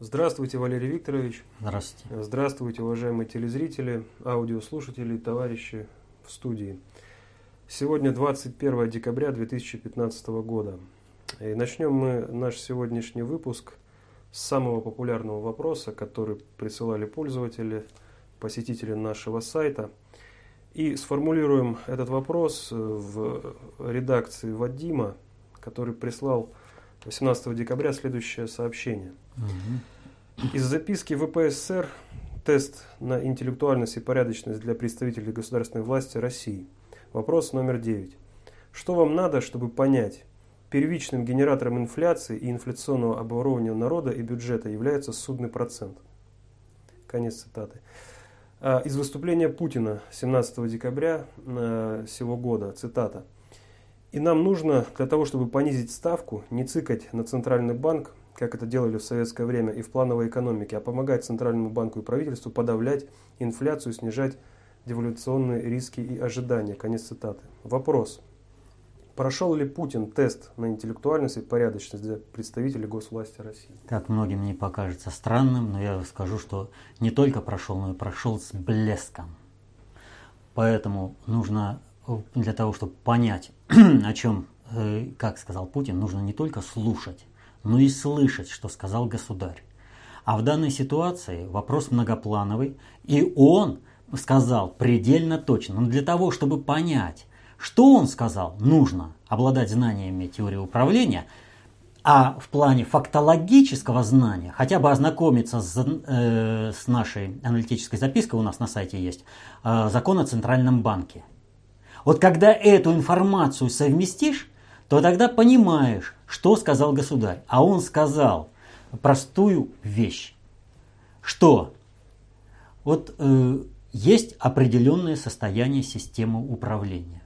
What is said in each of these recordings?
Здравствуйте, Валерий Викторович. Здравствуйте. Здравствуйте, уважаемые телезрители, аудиослушатели, товарищи в студии. Сегодня 21 декабря 2015 года. И начнем мы наш сегодняшний выпуск с самого популярного вопроса, который присылали пользователи, посетители нашего сайта. И сформулируем этот вопрос в редакции Вадима, который прислал 18 декабря следующее сообщение. Из записки ВПСР тест на интеллектуальность и порядочность для представителей государственной власти России – Вопрос номер 9. Что вам надо, чтобы понять, первичным генератором инфляции и инфляционного обворовывания народа и бюджета является судный процент? Конец цитаты. А, из выступления Путина 17 декабря э, сего года, цитата. И нам нужно для того, чтобы понизить ставку, не цикать на центральный банк, как это делали в советское время и в плановой экономике, а помогать центральному банку и правительству подавлять инфляцию, снижать деволюционные риски и ожидания. Конец цитаты. Вопрос. Прошел ли Путин тест на интеллектуальность и порядочность для представителей госвласти России? Как многим не покажется странным, но я скажу, что не только прошел, но и прошел с блеском. Поэтому нужно для того, чтобы понять, о чем, э, как сказал Путин, нужно не только слушать, но и слышать, что сказал государь. А в данной ситуации вопрос многоплановый, и он сказал предельно точно. Но для того, чтобы понять, что он сказал, нужно обладать знаниями теории управления, а в плане фактологического знания, хотя бы ознакомиться с, э, с нашей аналитической запиской, у нас на сайте есть, э, закон о Центральном банке. Вот когда эту информацию совместишь, то тогда понимаешь, что сказал государь. А он сказал простую вещь, что вот э, есть определенное состояние системы управления.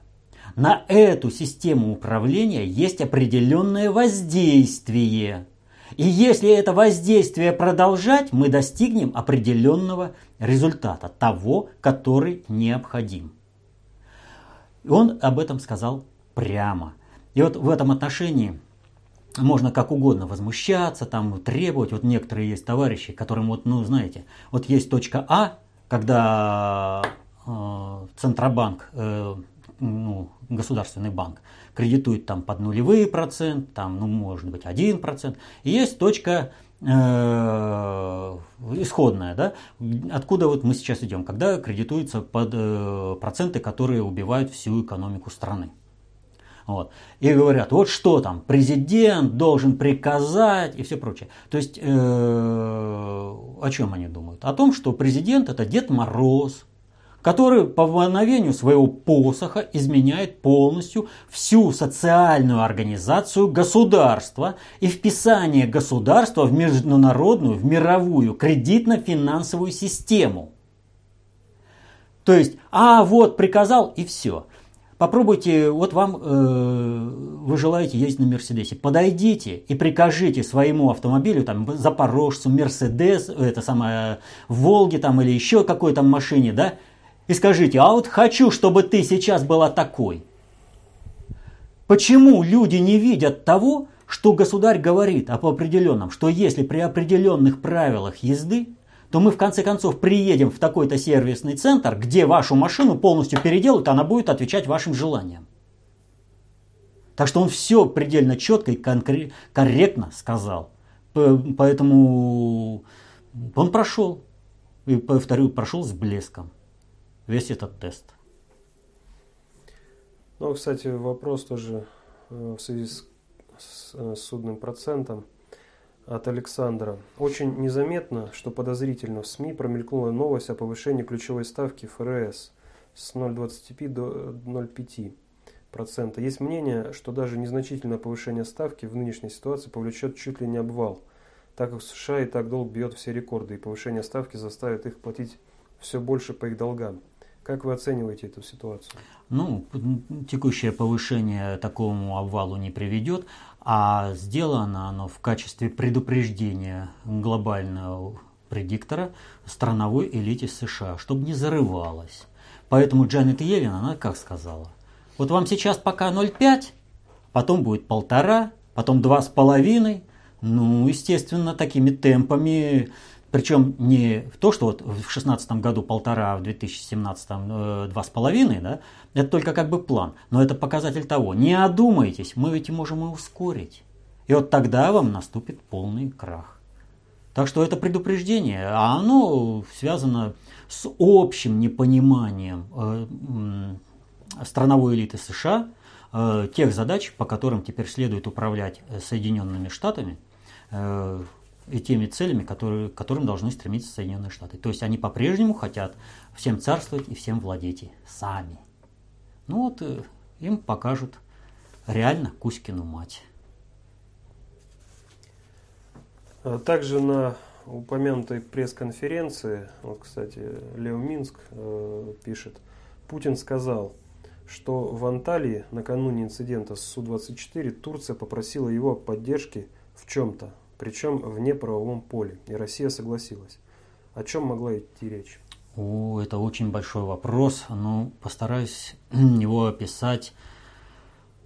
На эту систему управления есть определенное воздействие. И если это воздействие продолжать, мы достигнем определенного результата, того, который необходим. И он об этом сказал прямо. И вот в этом отношении можно как угодно возмущаться, там, требовать. Вот некоторые есть товарищи, которым, вот, ну, знаете, вот есть точка А, когда э, Центробанк, э, ну, государственный банк, кредитует там под нулевые процент, там, ну, может быть, один процент. И есть точка э, исходная, да, откуда вот мы сейчас идем, когда кредитуется под э, проценты, которые убивают всю экономику страны. Вот. И говорят, вот что там, президент должен приказать и все прочее. То есть, э, о чем они думают? О том, что президент это Дед Мороз, который по мгновению своего посоха изменяет полностью всю социальную организацию государства и вписание государства в международную, в мировую кредитно-финансовую систему. То есть, а вот приказал и все. Попробуйте, вот вам, э, вы желаете ездить на Мерседесе, подойдите и прикажите своему автомобилю, там, Запорожцу, Мерседес, это самое, Волге там или еще какой то машине, да, и скажите, а вот хочу, чтобы ты сейчас была такой. Почему люди не видят того, что государь говорит об определенном, что если при определенных правилах езды то мы в конце концов приедем в такой-то сервисный центр, где вашу машину полностью переделают, она будет отвечать вашим желаниям. Так что он все предельно четко и корректно сказал. Поэтому он прошел. И, повторю, прошел с блеском весь этот тест. Ну, кстати, вопрос тоже э, в связи с, с, э, с судным процентом от Александра. Очень незаметно, что подозрительно в СМИ промелькнула новость о повышении ключевой ставки ФРС с 0,25 до 0,5%. Есть мнение, что даже незначительное повышение ставки в нынешней ситуации повлечет чуть ли не обвал, так как США и так долг бьет все рекорды, и повышение ставки заставит их платить все больше по их долгам. Как вы оцениваете эту ситуацию? Ну, текущее повышение такому обвалу не приведет, а сделано оно в качестве предупреждения глобального предиктора страновой элите США, чтобы не зарывалось. Поэтому Джанет Йеллен, она как сказала, вот вам сейчас пока 0,5, потом будет полтора, потом два с половиной, Ну, естественно, такими темпами причем не то, что вот в 2016 году полтора, а в 2017 э, два с половиной, да, это только как бы план, но это показатель того, не одумайтесь, мы ведь можем и ускорить. И вот тогда вам наступит полный крах. Так что это предупреждение, а оно связано с общим непониманием э, страновой элиты США э, тех задач, по которым теперь следует управлять Соединенными Штатами, и теми целями, которые, к которым должны стремиться Соединенные Штаты. То есть они по-прежнему хотят всем царствовать и всем владеть сами. Ну вот э, им покажут реально Кузькину мать. А также на упомянутой пресс-конференции, вот, кстати, Лео Минск э, пишет, Путин сказал, что в Анталии накануне инцидента с Су-24 Турция попросила его о поддержке в чем-то, причем в неправовом поле, и Россия согласилась. О чем могла идти речь? О, это очень большой вопрос, но ну, постараюсь его описать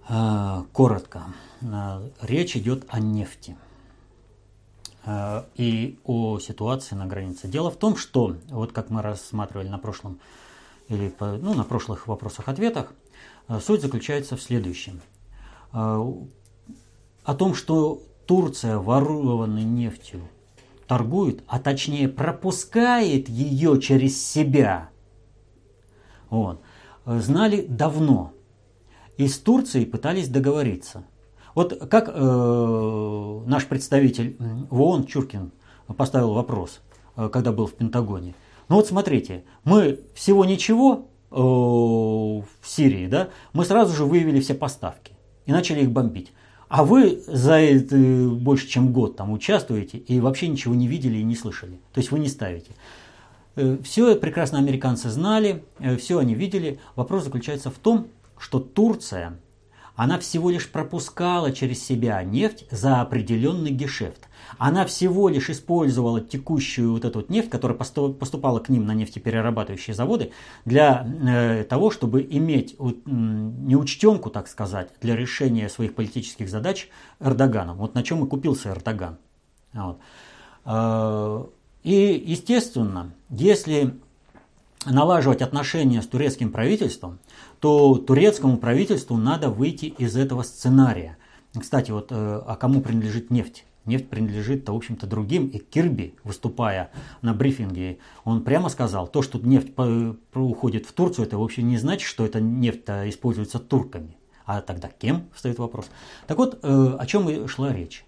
э, коротко. Э, речь идет о нефти э, и о ситуации на границе. Дело в том, что, вот как мы рассматривали на прошлом или ну, на прошлых вопросах-ответах, э, суть заключается в следующем. Э, о том, что Турция ворованной нефтью торгует, а точнее пропускает ее через себя, вот, знали давно. И с Турцией пытались договориться. Вот как э, наш представитель в ООН Чуркин поставил вопрос, э, когда был в Пентагоне. Ну вот смотрите, мы всего ничего э, в Сирии, да, мы сразу же выявили все поставки и начали их бомбить. А вы за это больше, чем год там участвуете и вообще ничего не видели и не слышали. То есть вы не ставите. Э, все прекрасно американцы знали, э, все они видели. Вопрос заключается в том, что Турция, она всего лишь пропускала через себя нефть за определенный гешефт. Она всего лишь использовала текущую вот эту вот нефть, которая поступала к ним на нефтеперерабатывающие заводы, для э, того, чтобы иметь вот, неучтенку, так сказать, для решения своих политических задач Эрдоганом. Вот на чем и купился Эрдоган. Вот. Э, и, естественно, если налаживать отношения с турецким правительством, то турецкому правительству надо выйти из этого сценария. Кстати, вот э, а кому принадлежит нефть? нефть принадлежит, в общем-то, другим. И Кирби, выступая на брифинге, он прямо сказал, то, что нефть уходит в Турцию, это вообще не значит, что эта нефть используется турками. А тогда кем, встает вопрос. Так вот, э, о чем и шла речь.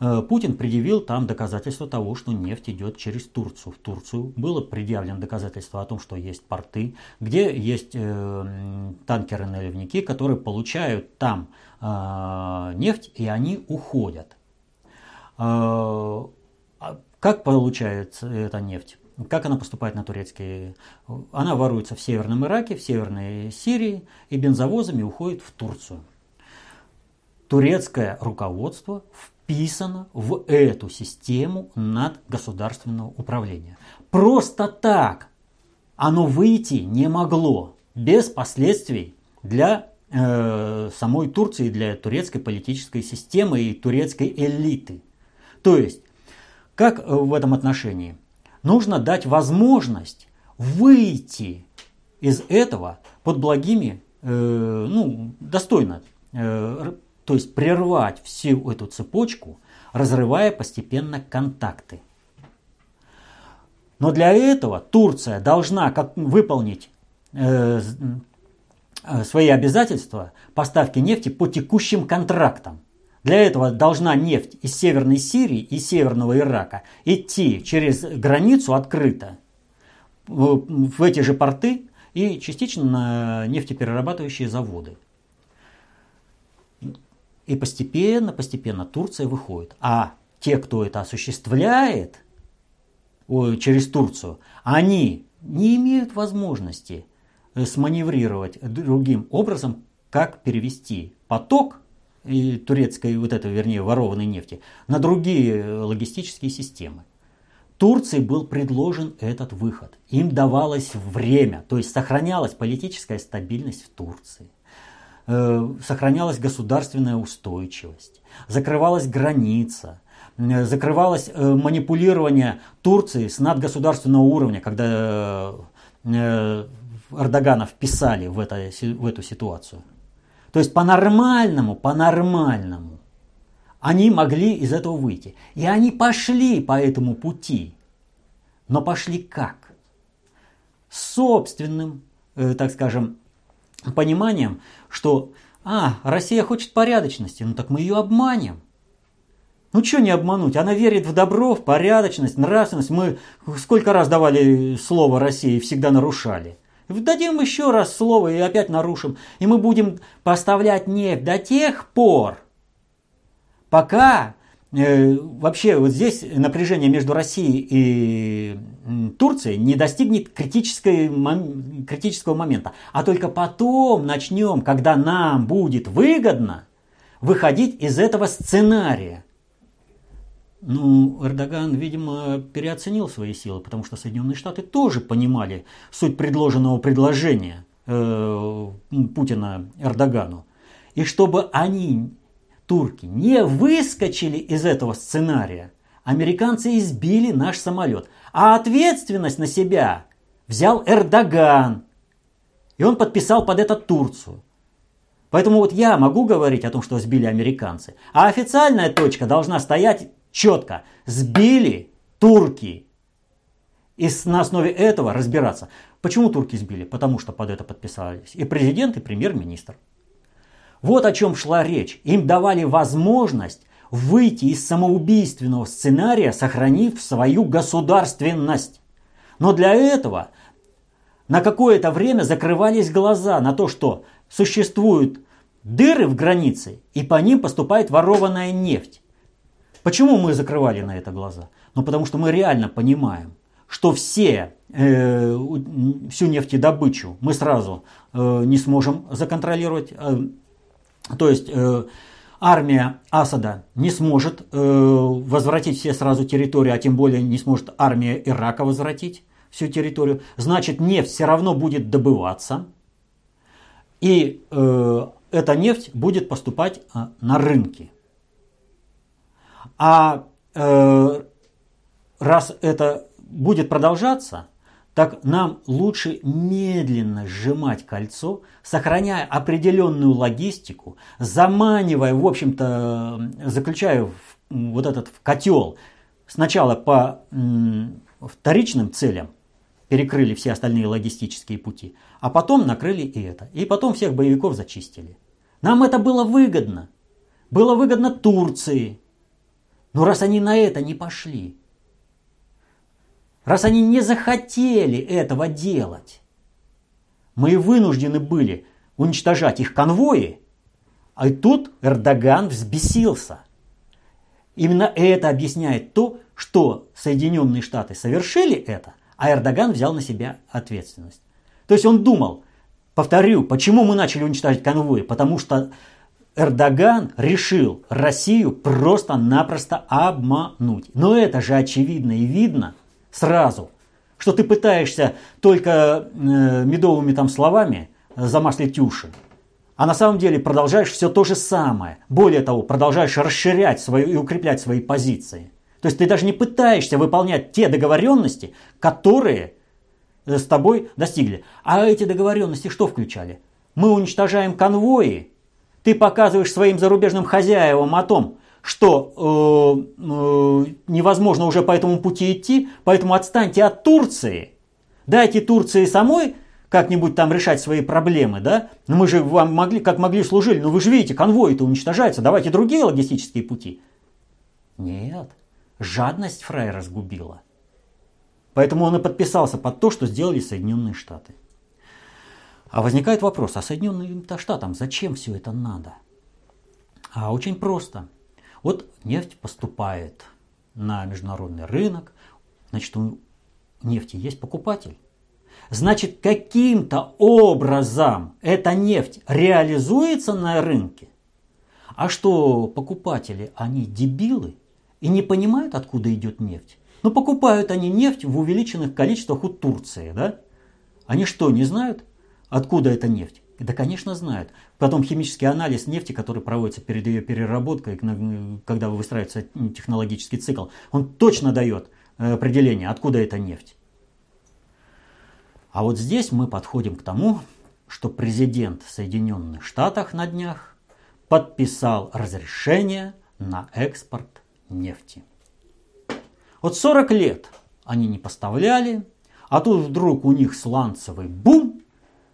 Э, Путин предъявил там доказательства того, что нефть идет через Турцию. В Турцию было предъявлено доказательство о том, что есть порты, где есть э, танкеры-наливники, которые получают там э, нефть, и они уходят. А, а как получается эта нефть? Как она поступает на турецкие? Она воруется в Северном Ираке, в Северной Сирии и бензовозами уходит в Турцию. Турецкое руководство вписано в эту систему надгосударственного управления. Просто так оно выйти не могло без последствий для э, самой Турции, для турецкой политической системы и турецкой элиты. То есть, как в этом отношении? Нужно дать возможность выйти из этого под благими, э, ну, достойно, э, то есть прервать всю эту цепочку, разрывая постепенно контакты. Но для этого Турция должна как, выполнить э, э свои обязательства поставки нефти по текущим контрактам. Для этого должна нефть из Северной Сирии и Северного Ирака идти через границу открыто в эти же порты и частично на нефтеперерабатывающие заводы. И постепенно, постепенно Турция выходит. А те, кто это осуществляет через Турцию, они не имеют возможности э, сманеврировать другим образом, как перевести поток турецкой, вот этой, вернее, ворованной нефти, на другие логистические системы. Турции был предложен этот выход. Им давалось время, то есть сохранялась политическая стабильность в Турции, э, сохранялась государственная устойчивость, закрывалась граница, закрывалось манипулирование Турции с надгосударственного уровня, когда Эрдогана вписали в, это, в эту ситуацию. То есть по-нормальному, по-нормальному они могли из этого выйти. И они пошли по этому пути. Но пошли как? Собственным, э, так скажем, пониманием, что а, Россия хочет порядочности, ну так мы ее обманем. Ну что не обмануть? Она верит в добро, в порядочность, нравственность. Мы сколько раз давали слово России и всегда нарушали. Дадим еще раз слово и опять нарушим. И мы будем поставлять нефть до тех пор, пока вообще вот здесь напряжение между Россией и Турцией не достигнет критического момента. А только потом начнем, когда нам будет выгодно, выходить из этого сценария. Ну, Эрдоган, видимо, переоценил свои силы, потому что Соединенные Штаты тоже понимали суть предложенного предложения э, Путина Эрдогану. И чтобы они, турки, не выскочили из этого сценария, американцы избили наш самолет. А ответственность на себя взял Эрдоган. И он подписал под это Турцию. Поэтому вот я могу говорить о том, что сбили американцы. А официальная точка должна стоять четко. Сбили турки. И на основе этого разбираться. Почему турки сбили? Потому что под это подписались и президент, и премьер-министр. Вот о чем шла речь. Им давали возможность выйти из самоубийственного сценария, сохранив свою государственность. Но для этого на какое-то время закрывались глаза на то, что существуют дыры в границе, и по ним поступает ворованная нефть. Почему мы закрывали на это глаза? Ну, потому что мы реально понимаем, что все, э, всю нефтедобычу мы сразу э, не сможем законтролировать. Э, то есть э, армия Асада не сможет э, возвратить все сразу территории, а тем более не сможет армия Ирака возвратить всю территорию. Значит, нефть все равно будет добываться. И э, эта нефть будет поступать э, на рынки. А э, раз это будет продолжаться, так нам лучше медленно сжимать кольцо, сохраняя определенную логистику, заманивая, в общем-то, заключая вот этот в котел сначала по вторичным целям, перекрыли все остальные логистические пути, а потом накрыли и это. И потом всех боевиков зачистили. Нам это было выгодно. Было выгодно Турции, но раз они на это не пошли, раз они не захотели этого делать, мы вынуждены были уничтожать их конвои, а и тут Эрдоган взбесился. Именно это объясняет то, что Соединенные Штаты совершили это, а Эрдоган взял на себя ответственность. То есть он думал, повторю, почему мы начали уничтожать конвои? Потому что Эрдоган решил Россию просто-напросто обмануть. Но это же очевидно и видно сразу, что ты пытаешься только э, медовыми там словами замаслить уши. А на самом деле продолжаешь все то же самое. Более того, продолжаешь расширять свою и укреплять свои позиции. То есть ты даже не пытаешься выполнять те договоренности, которые э, с тобой достигли. А эти договоренности что включали? Мы уничтожаем конвои, ты показываешь своим зарубежным хозяевам о том, что э, э, невозможно уже по этому пути идти, поэтому отстаньте от Турции, дайте Турции самой как-нибудь там решать свои проблемы, да? Ну мы же вам могли, как могли служили, но вы же видите, конвой-то уничтожается, давайте другие логистические пути. Нет, жадность фрай разгубила. Поэтому он и подписался под то, что сделали Соединенные Штаты. А возникает вопрос, а Соединенным-то Штатам зачем все это надо? А очень просто. Вот нефть поступает на международный рынок, значит у нефти есть покупатель. Значит, каким-то образом эта нефть реализуется на рынке. А что покупатели, они дебилы и не понимают, откуда идет нефть? Ну, покупают они нефть в увеличенных количествах у Турции, да? Они что, не знают? Откуда эта нефть? Да, конечно, знают. Потом химический анализ нефти, который проводится перед ее переработкой, когда выстраивается технологический цикл, он точно дает э, определение, откуда эта нефть. А вот здесь мы подходим к тому, что президент Соединенных Штатов на днях подписал разрешение на экспорт нефти. Вот 40 лет они не поставляли, а тут вдруг у них сланцевый бум,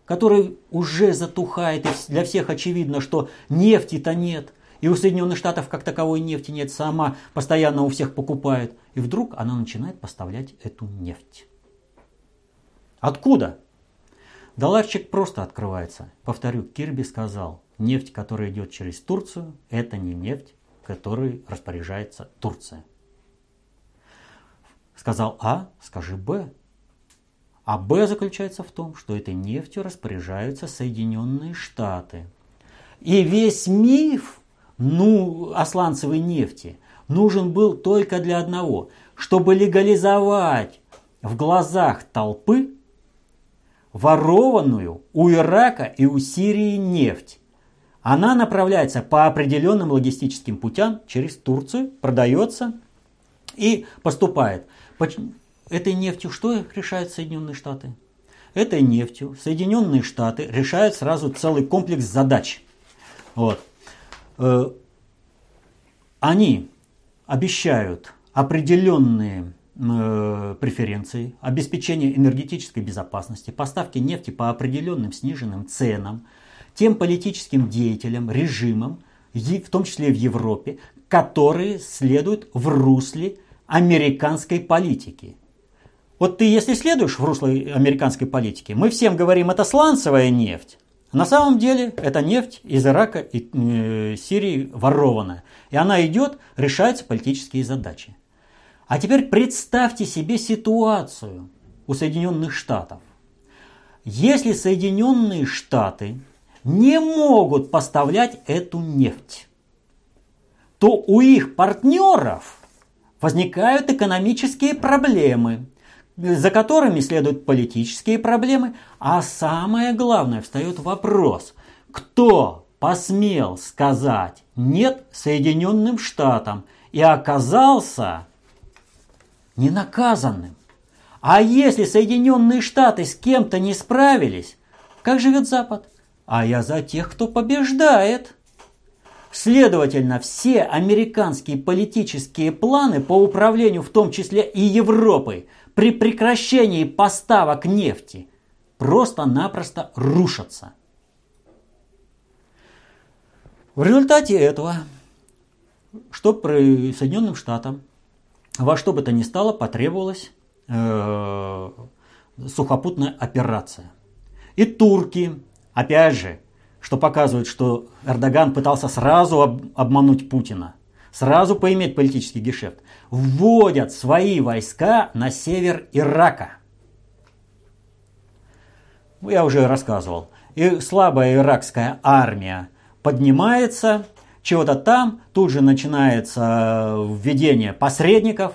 который уже затухает, и для всех очевидно, что нефти-то нет, и у Соединенных Штатов как таковой нефти нет, сама постоянно у всех покупает. И вдруг она начинает поставлять эту нефть. Откуда? Долларчик просто открывается. Повторю, Кирби сказал, нефть, которая идет через Турцию, это не нефть, которой распоряжается Турция. Сказал А, скажи Б. А Б заключается в том, что этой нефтью распоряжаются Соединенные Штаты. И весь миф ну, о сланцевой нефти нужен был только для одного, чтобы легализовать в глазах толпы ворованную у Ирака и у Сирии нефть. Она направляется по определенным логистическим путям через Турцию, продается и поступает. Этой нефтью что решают Соединенные Штаты? Этой нефтью Соединенные Штаты решают сразу целый комплекс задач. Вот. Э, они обещают определенные Э, преференции, обеспечение энергетической безопасности, поставки нефти по определенным сниженным ценам, тем политическим деятелям, режимам, в том числе в Европе, которые следуют в русле американской политики. Вот ты, если следуешь в русло американской политики, мы всем говорим, это сланцевая нефть. На самом деле это нефть из Ирака и э, Сирии ворованная. И она идет, решаются политические задачи. А теперь представьте себе ситуацию у Соединенных Штатов. Если Соединенные Штаты не могут поставлять эту нефть, то у их партнеров возникают экономические проблемы, за которыми следуют политические проблемы, а самое главное встает вопрос, кто посмел сказать нет Соединенным Штатам и оказался ненаказанным. А если Соединенные Штаты с кем-то не справились, как живет Запад? А я за тех, кто побеждает. Следовательно, все американские политические планы по управлению, в том числе и Европой, при прекращении поставок нефти, просто-напросто рушатся. В результате этого, что при Соединенным Штатам во что бы то ни стало потребовалась э, сухопутная операция. И турки, опять же, что показывает, что Эрдоган пытался сразу об, обмануть Путина, сразу поиметь политический гешефт, вводят свои войска на север Ирака. Я уже рассказывал. И слабая иракская армия поднимается чего-то там, тут же начинается введение посредников,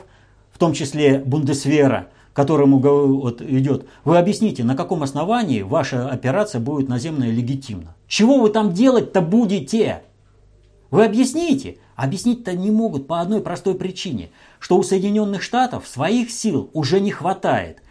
в том числе Бундесвера, которому вот идет. Вы объясните, на каком основании ваша операция будет наземная легитимна? Чего вы там делать-то будете? Вы объясните. Объяснить-то не могут по одной простой причине, что у Соединенных Штатов своих сил уже не хватает.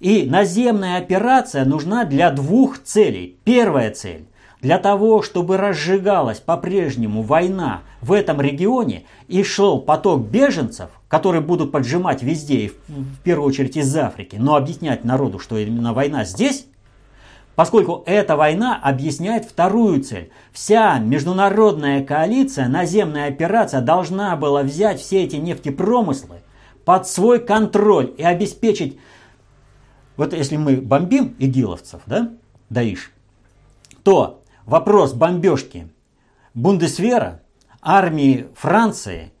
И наземная операция нужна для двух целей. Первая цель для того, чтобы разжигалась по-прежнему война в этом регионе и шел поток беженцев, которые будут поджимать везде, и в первую очередь из Африки, но объяснять народу, что именно война здесь, поскольку эта война объясняет вторую цель. Вся международная коалиция, наземная операция должна была взять все эти нефтепромыслы под свой контроль и обеспечить, вот если мы бомбим игиловцев, да, Даиш, то вопрос бомбежки Бундесвера, армии Франции,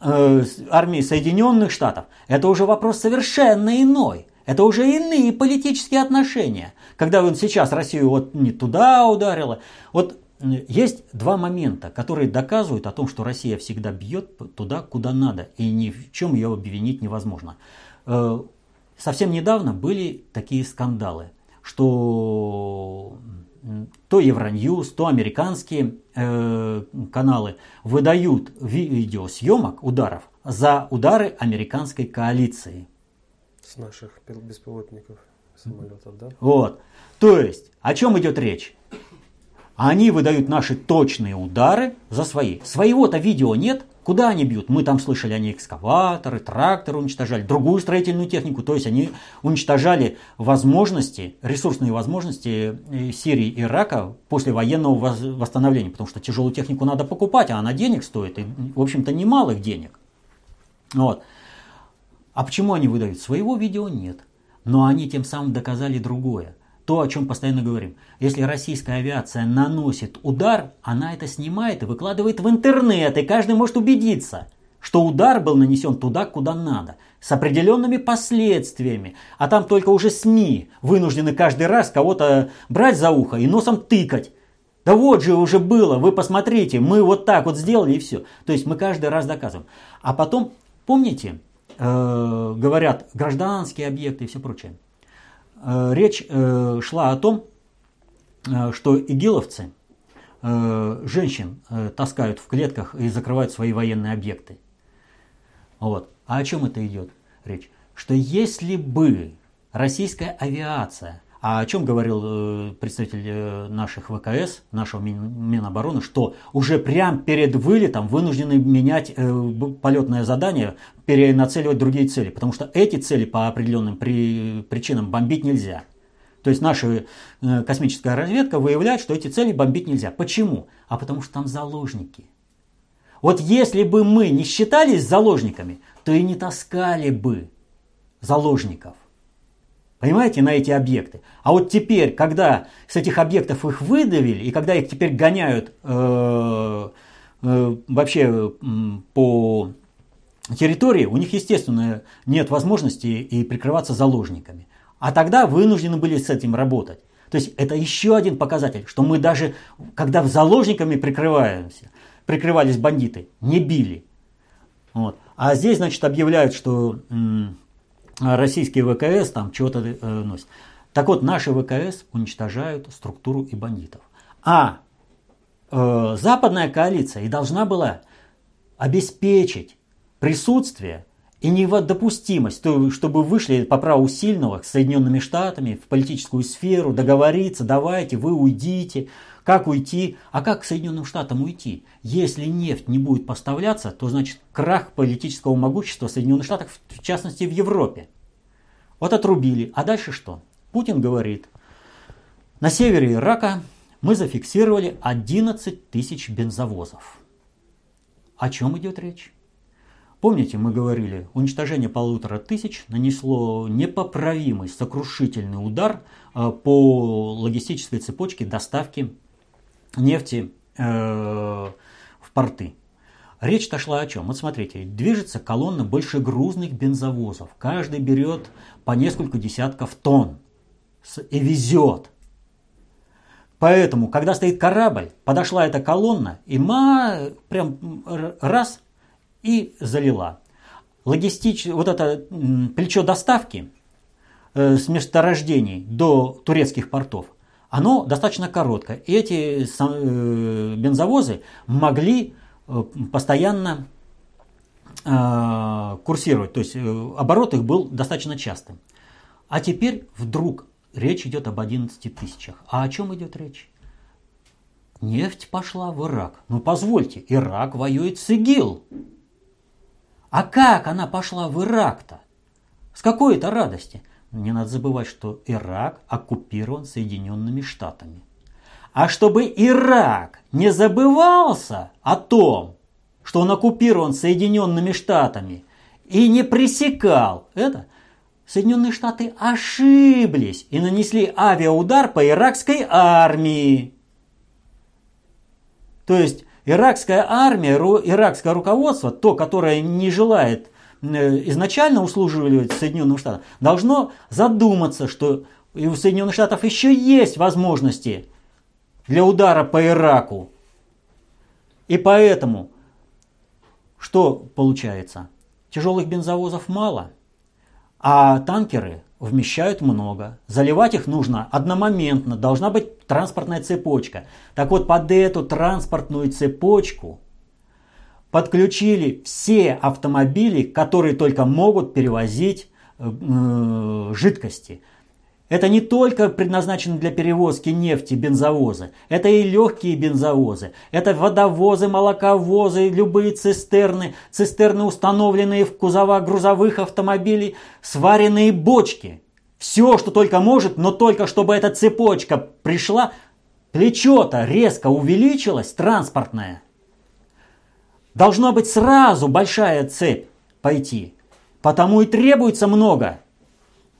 э, армии Соединенных Штатов, это уже вопрос совершенно иной. Это уже иные политические отношения. Когда вот сейчас Россию вот не туда ударила. Вот есть два момента, которые доказывают о том, что Россия всегда бьет туда, куда надо, и ни в чем ее обвинить невозможно. Э, совсем недавно были такие скандалы, что то Евроньюз, то американские э, каналы выдают видеосъемок ударов за удары американской коалиции. С наших беспилотников, самолетов, да? Вот. То есть, о чем идет речь? Они выдают наши точные удары за свои. Своего-то видео нет, Куда они бьют? Мы там слышали, они экскаваторы, тракторы уничтожали, другую строительную технику. То есть они уничтожали возможности, ресурсные возможности э, Сирии и Ирака после военного восстановления. Потому что тяжелую технику надо покупать, а она денег стоит. И, в общем-то, немалых денег. Вот. А почему они выдают? Своего видео нет. Но они тем самым доказали другое то, о чем постоянно говорим. Если российская авиация наносит удар, она это снимает и выкладывает в интернет, и каждый может убедиться, что удар был нанесен туда, куда надо, с определенными последствиями. А там только уже СМИ вынуждены каждый раз кого-то брать за ухо и носом тыкать. Да вот же уже было, вы посмотрите, мы вот так вот сделали и все. То есть мы каждый раз доказываем. А потом, помните, э, говорят гражданские объекты и все прочее. Э, речь э, шла о том, э, что игиловцы женщин таскают в клетках и закрывают свои военные объекты. Вот. А о чем это идет речь? Что если бы российская авиация а о чем говорил э, представитель э, наших ВКС, нашего Минобороны, что уже прямо перед вылетом вынуждены менять э, полетное задание, перенацеливать другие цели, потому что эти цели по определенным причинам бомбить нельзя. То есть наша космическая разведка выявляет, что эти цели бомбить нельзя. Почему? А потому что там заложники. Вот если бы мы не считались заложниками, то и не таскали бы заложников. Понимаете, на эти объекты. А вот теперь, когда с этих объектов их выдавили, и когда их теперь гоняют э, э, вообще э, по территории, у них, естественно, нет возможности и прикрываться заложниками. А тогда вынуждены были с этим работать. То есть это еще один показатель, что мы даже, когда заложниками прикрываемся, прикрывались бандиты, не били. Вот. А здесь, значит, объявляют, что российские ВКС там чего-то э, носят. Так вот, наши ВКС уничтожают структуру и бандитов. А э, западная коалиция и должна была обеспечить присутствие и недопустимость, то, чтобы вышли по праву сильного с Соединенными Штатами в политическую сферу, договориться, давайте, вы уйдите. Как уйти? А как к Соединенным Штатам уйти? Если нефть не будет поставляться, то значит крах политического могущества Соединенных Штатов, в частности в Европе. Вот отрубили. А дальше что? Путин говорит, на севере Ирака мы зафиксировали 11 тысяч бензовозов. О чем идет речь? Помните, мы говорили, уничтожение полутора тысяч нанесло непоправимый, сокрушительный удар э, по логистической цепочке доставки нефти э, в порты. Речь-то шла о чем? Вот смотрите, движется колонна большегрузных бензовозов. Каждый берет по несколько десятков тонн и везет. Поэтому, когда стоит корабль, подошла эта колонна, и ма прям раз и залила. Логистич... Вот это плечо доставки э, с месторождений до турецких портов, оно достаточно короткое. И эти э, бензовозы могли э, постоянно курсировать, то есть оборот их был достаточно частым. А теперь вдруг речь идет об 11 тысячах. А о чем идет речь? Нефть пошла в Ирак. Ну позвольте, Ирак воюет с ИГИЛ. А как она пошла в Ирак-то? С какой это радости? Не надо забывать, что Ирак оккупирован Соединенными Штатами. А чтобы Ирак не забывался о том, что он оккупирован Соединенными Штатами и не пресекал это, Соединенные Штаты ошиблись и нанесли авиаудар по иракской армии. То есть иракская армия, иракское руководство, то, которое не желает э, изначально услуживать Соединенным Штатам, должно задуматься, что и у Соединенных Штатов еще есть возможности для удара по Ираку. И поэтому, что получается? Тяжелых бензовозов мало – а танкеры вмещают много. Заливать их нужно одномоментно, должна быть транспортная цепочка. Так вот, под эту транспортную цепочку подключили все автомобили, которые только могут перевозить э, э жидкости. Это не только предназначено для перевозки нефти бензовозы, это и легкие бензовозы, это водовозы, молоковозы, любые цистерны, цистерны, установленные в кузова грузовых автомобилей, сваренные бочки. Все, что только может, но только чтобы эта цепочка пришла, плечо-то резко увеличилось, транспортное. Должно быть сразу большая цепь пойти, потому и требуется много.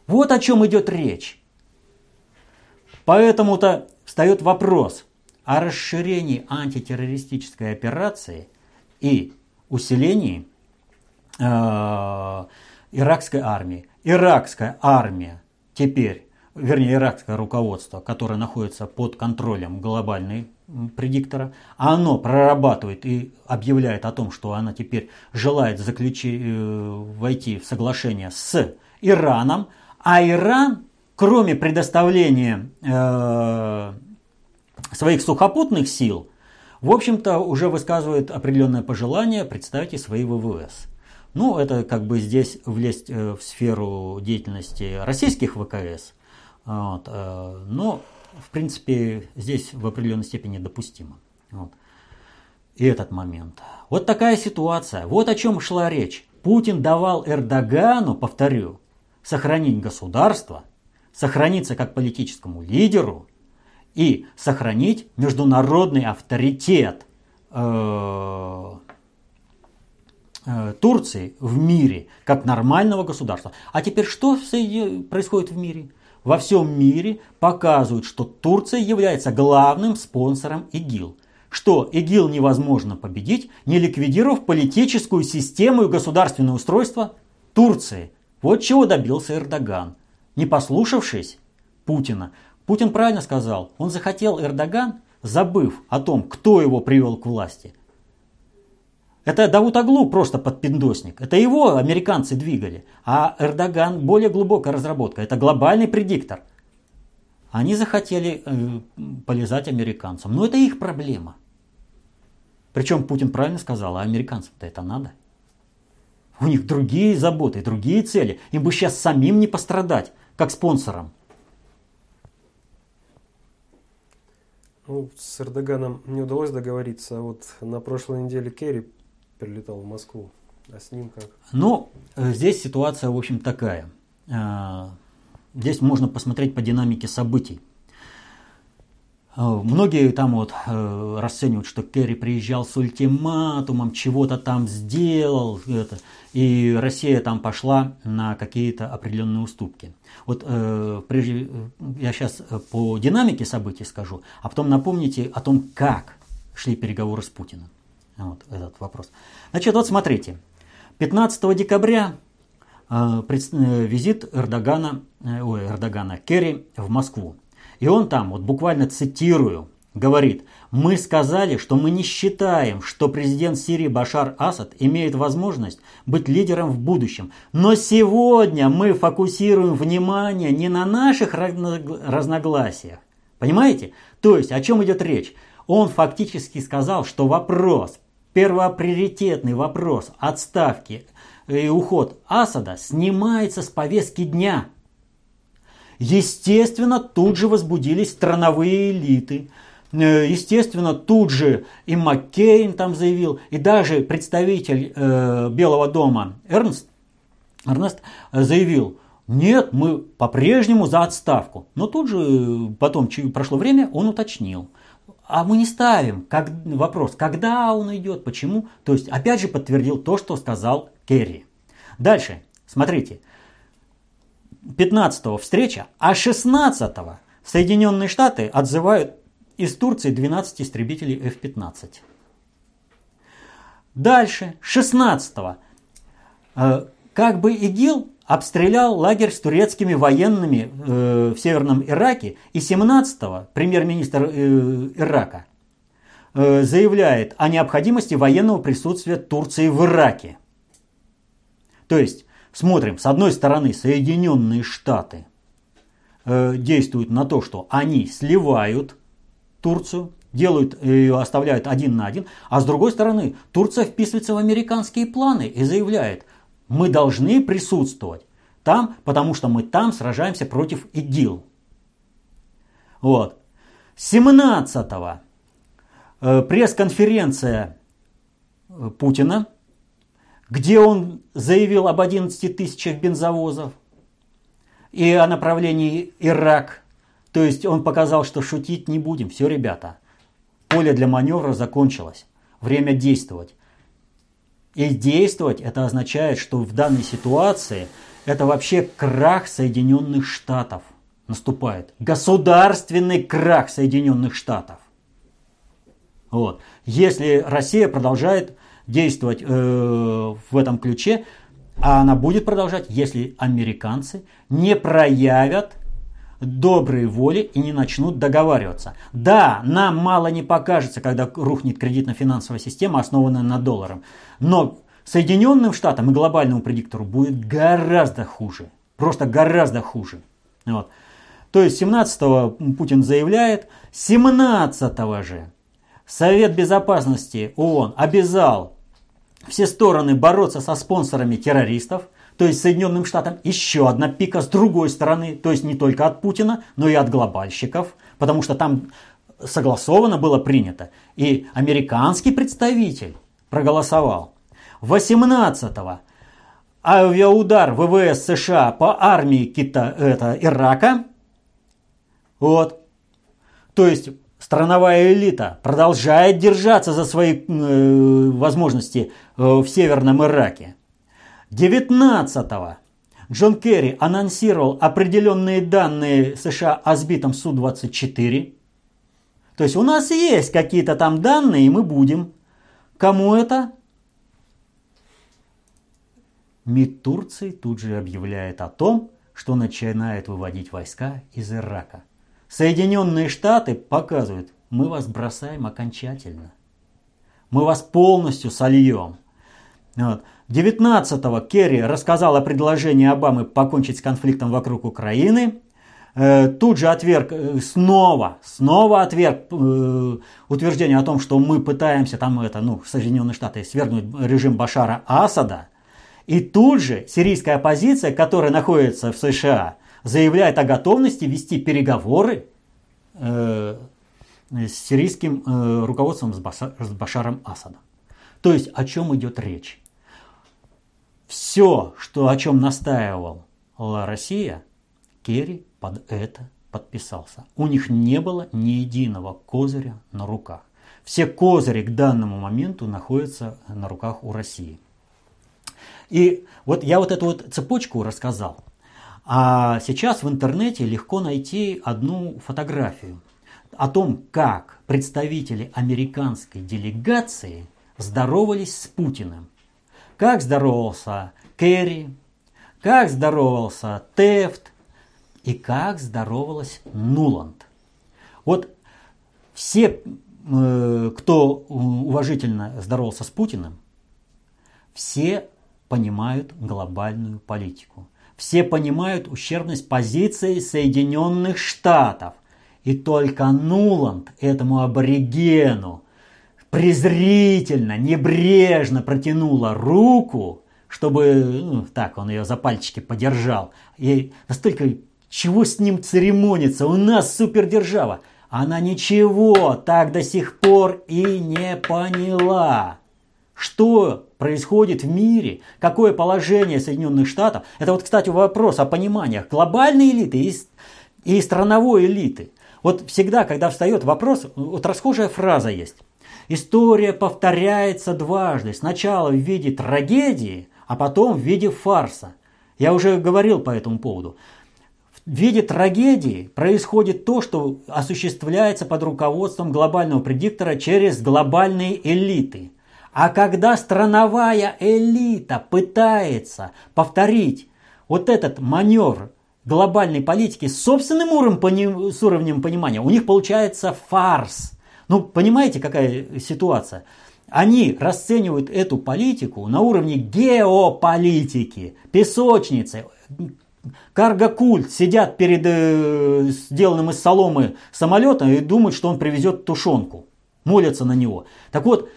Вот о чем идет речь. Поэтому-то встает вопрос о расширении антитеррористической операции и усилении э, иракской армии. Иракская армия теперь, вернее иракское руководство, которое находится под контролем глобальной предиктора, оно прорабатывает и объявляет о том, что она теперь желает заключить, э, войти в соглашение с Ираном, а Иран кроме предоставления э, своих сухопутных сил, в общем-то, уже высказывает определенное пожелание представить и свои ВВС. Ну, это как бы здесь влезть э, в сферу деятельности российских ВКС. Вот, э, но, в принципе, здесь в определенной степени допустимо. Вот. И этот момент. Вот такая ситуация. Вот о чем шла речь. Путин давал Эрдогану, повторю, сохранить государство – сохраниться как политическому лидеру и сохранить международный авторитет э, э, Турции в мире как нормального государства. А теперь что происходит в мире? Во всем мире показывают, что Турция является главным спонсором ИГИЛ. Что ИГИЛ невозможно победить, не ликвидировав политическую систему и государственное устройство Турции. Вот чего добился Эрдоган не послушавшись Путина. Путин правильно сказал, он захотел Эрдоган, забыв о том, кто его привел к власти. Это Давут Аглу просто подпиндосник. Это его американцы двигали. А Эрдоган более глубокая разработка. Это глобальный предиктор. Они захотели э, полезать американцам. Но это их проблема. Причем Путин правильно сказал, а американцам-то это надо. У них другие заботы, другие цели. Им бы сейчас самим не пострадать как спонсором. Ну, с Эрдоганом не удалось договориться, а вот на прошлой неделе Керри прилетал в Москву. А с ним как? Ну, э, здесь ситуация, в общем, такая. А, здесь можно посмотреть по динамике событий. А, многие там вот э, расценивают, что Керри приезжал с ультиматумом, чего-то там сделал, это, и Россия там пошла на какие-то определенные уступки. Вот э, прежде э, я сейчас э, по динамике событий скажу, а потом напомните о том, как шли переговоры с Путиным. Вот этот вопрос. Значит, вот смотрите. 15 декабря э, э, визит Эрдогана, э, ой, Эрдогана Керри в Москву. И он там, вот буквально цитирую, говорит, мы сказали, что мы не считаем, что президент Сирии Башар Асад имеет возможность быть лидером в будущем. Но сегодня мы фокусируем внимание не на наших разногласиях. Понимаете? То есть, о чем идет речь? Он фактически сказал, что вопрос, первоприоритетный вопрос отставки и уход Асада снимается с повестки дня – Естественно, тут же возбудились страновые элиты. Э, естественно, тут же и Маккейн там заявил, и даже представитель э, Белого дома Эрнст, Эрнест заявил, нет, мы по-прежнему за отставку. Но тут же, э, потом прошло время, он уточнил. А мы не ставим как, вопрос, когда он идет, почему. То есть, опять же, подтвердил то, что сказал Керри. Дальше, смотрите. 15 встреча, а 16 Соединенные Штаты отзывают из Турции 12 истребителей F-15. Дальше, 16 э, как бы ИГИЛ обстрелял лагерь с турецкими военными э, в Северном Ираке, и 17 премьер-министр э, Ирака заявляет о необходимости военного присутствия Турции в Ираке. То есть смотрим, с одной стороны, Соединенные Штаты э, действуют на то, что они сливают Турцию, делают ее, оставляют один на один, а с другой стороны, Турция вписывается в американские планы и заявляет, мы должны присутствовать там, потому что мы там сражаемся против ИГИЛ. Вот. 17-го э, пресс-конференция э, Путина, где он заявил об 11 тысячах бензовозов и о направлении Ирак. То есть он показал, что шутить не будем. Все, ребята, поле для маневра закончилось. Время действовать. И действовать это означает, что в данной ситуации это вообще крах Соединенных Штатов наступает. Государственный крах Соединенных Штатов. Вот. Если Россия продолжает действовать э, в этом ключе, а она будет продолжать, если американцы не проявят доброй воли и не начнут договариваться. Да, нам мало не покажется, когда рухнет кредитно-финансовая система, основанная на долларах. Но Соединенным Штатам и глобальному предиктору будет гораздо хуже. Просто гораздо хуже. Вот. То есть 17-го Путин заявляет, 17-го же Совет Безопасности ООН обязал все стороны бороться со спонсорами террористов, то есть Соединенным Штатам еще одна пика с другой стороны, то есть не только от Путина, но и от глобальщиков, потому что там согласовано было принято. И американский представитель проголосовал. 18-го авиаудар ВВС США по армии Кита, это, Ирака. Вот. То есть страновая элита продолжает держаться за свои э, возможности в Северном Ираке. 19-го Джон Керри анонсировал определенные данные США о сбитом Су-24. То есть у нас есть какие-то там данные, и мы будем. Кому это? МИД Турции тут же объявляет о том, что начинает выводить войска из Ирака. Соединенные Штаты показывают, мы вас бросаем окончательно. Мы вас полностью сольем. Вот. 19-го Керри рассказал о предложении Обамы покончить с конфликтом вокруг Украины. Э, тут же отверг, э, снова, снова отверг э, утверждение о том, что мы пытаемся, там это, ну, Соединенные Штаты, свергнуть режим Башара Асада. И тут же сирийская оппозиция, которая находится в США, заявляет о готовности вести переговоры с сирийским руководством с, с Башаром Асадом. То есть о чем идет речь? Все, что, о чем настаивала Россия, Керри под это подписался. У них не было ни единого козыря на руках. Все козыри к данному моменту находятся на руках у России. И вот я вот эту вот цепочку рассказал. А сейчас в интернете легко найти одну фотографию о том, как представители американской делегации здоровались с Путиным. Как здоровался Керри, как здоровался Тефт и как здоровалась Нуланд. Вот все, э, кто уважительно здоровался с Путиным, все понимают глобальную политику. Все понимают ущербность позиции Соединенных Штатов. И только Нуланд этому аборигену презрительно, небрежно протянула руку, чтобы, ну, так, он ее за пальчики подержал. И настолько, чего с ним церемониться, у нас супердержава. Она ничего так до сих пор и не поняла. Что происходит в мире, какое положение Соединенных Штатов. Это вот, кстати, вопрос о пониманиях глобальной элиты и, и страновой элиты. Вот всегда, когда встает вопрос, вот расхожая фраза есть. История повторяется дважды. Сначала в виде трагедии, а потом в виде фарса. Я уже говорил по этому поводу. В виде трагедии происходит то, что осуществляется под руководством глобального предиктора через глобальные элиты. А когда страновая элита пытается повторить вот этот маневр глобальной политики с собственным уровнем, с уровнем понимания, у них получается фарс. Ну, понимаете, какая ситуация? они расценивают эту политику на уровне геополитики, песочницы, карго-культ, сидят перед э, сделанным из соломы самолетом и думают, что он привезет тушенку, молятся на него. Так вот,